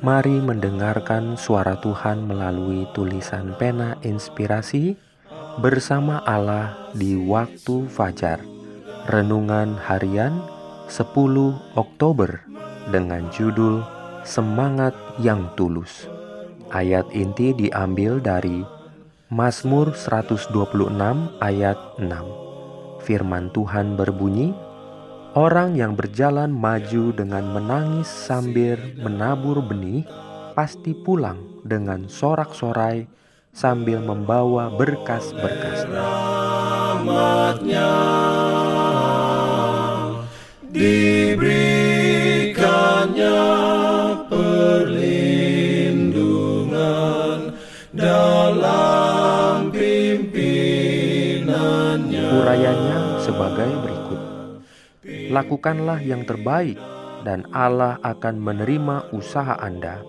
Mari mendengarkan suara Tuhan melalui tulisan pena inspirasi bersama Allah di waktu fajar. Renungan harian 10 Oktober dengan judul Semangat yang Tulus. Ayat inti diambil dari Mazmur 126 ayat 6. Firman Tuhan berbunyi, Orang yang berjalan maju dengan menangis sambil menabur benih pasti pulang dengan sorak-sorai sambil membawa berkas-berkas. Diberikannya perlindungan dalam pimpinannya. Urayanya sebagai berikut lakukanlah yang terbaik, dan Allah akan menerima usaha Anda.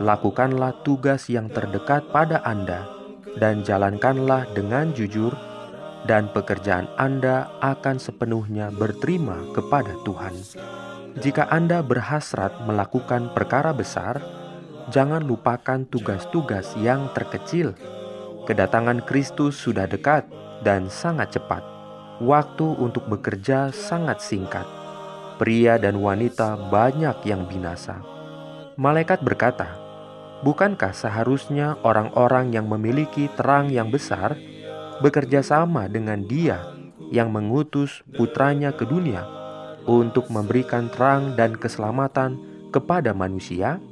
Lakukanlah tugas yang terdekat pada Anda, dan jalankanlah dengan jujur, dan pekerjaan Anda akan sepenuhnya berterima kepada Tuhan. Jika Anda berhasrat melakukan perkara besar, jangan lupakan tugas-tugas yang terkecil. Kedatangan Kristus sudah dekat dan sangat cepat waktu untuk bekerja sangat singkat. Pria dan wanita banyak yang binasa. Malaikat berkata, "Bukankah seharusnya orang-orang yang memiliki terang yang besar bekerja sama dengan Dia yang mengutus putranya ke dunia untuk memberikan terang dan keselamatan kepada manusia?"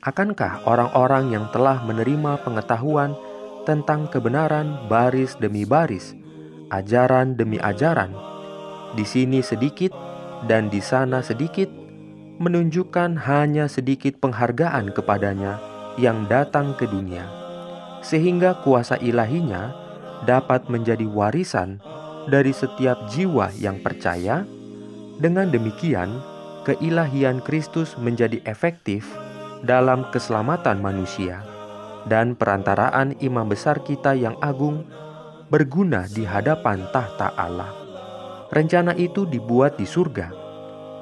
Akankah orang-orang yang telah menerima pengetahuan tentang kebenaran baris demi baris ajaran demi ajaran, di sini sedikit dan di sana sedikit, menunjukkan hanya sedikit penghargaan kepadanya yang datang ke dunia, sehingga kuasa ilahinya dapat menjadi warisan dari setiap jiwa yang percaya. Dengan demikian, keilahian Kristus menjadi efektif dalam keselamatan manusia dan perantaraan imam besar kita yang agung berguna di hadapan tahta Allah. Rencana itu dibuat di surga.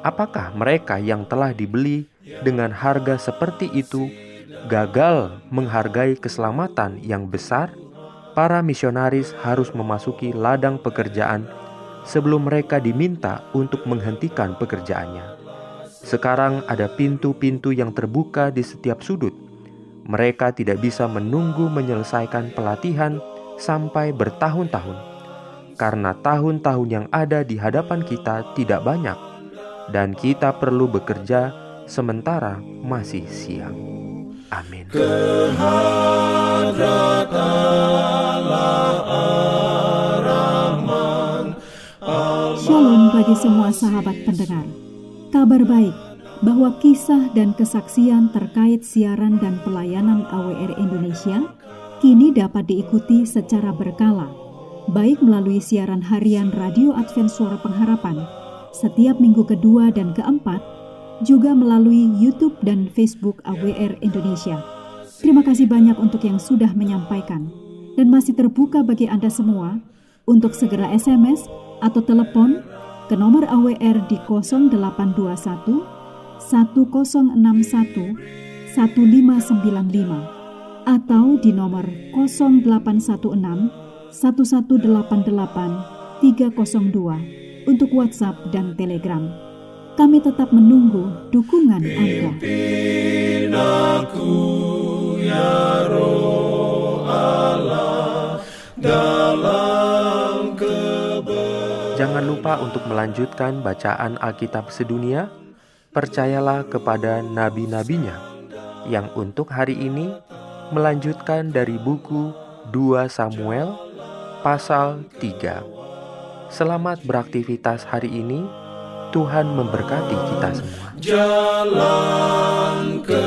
Apakah mereka yang telah dibeli dengan harga seperti itu gagal menghargai keselamatan yang besar? Para misionaris harus memasuki ladang pekerjaan sebelum mereka diminta untuk menghentikan pekerjaannya. Sekarang ada pintu-pintu yang terbuka di setiap sudut. Mereka tidak bisa menunggu menyelesaikan pelatihan sampai bertahun-tahun, karena tahun-tahun yang ada di hadapan kita tidak banyak, dan kita perlu bekerja sementara masih siang. Amin. Shalom bagi semua sahabat pendengar. Kabar baik bahwa kisah dan kesaksian terkait siaran dan pelayanan AWR Indonesia kini dapat diikuti secara berkala, baik melalui siaran harian Radio Advent Suara Pengharapan setiap minggu kedua dan keempat, juga melalui YouTube dan Facebook AWR Indonesia. Terima kasih banyak untuk yang sudah menyampaikan dan masih terbuka bagi Anda semua untuk segera SMS atau telepon ke nomor AWR di 0821 1061 1595 atau di nomor 0816 1188 302 untuk WhatsApp dan Telegram. Kami tetap menunggu dukungan Anda. Ya Jangan lupa untuk melanjutkan bacaan Alkitab sedunia. Percayalah kepada nabi-nabinya yang untuk hari ini melanjutkan dari buku 2 Samuel pasal 3. Selamat beraktivitas hari ini. Tuhan memberkati kita semua. Jalan ke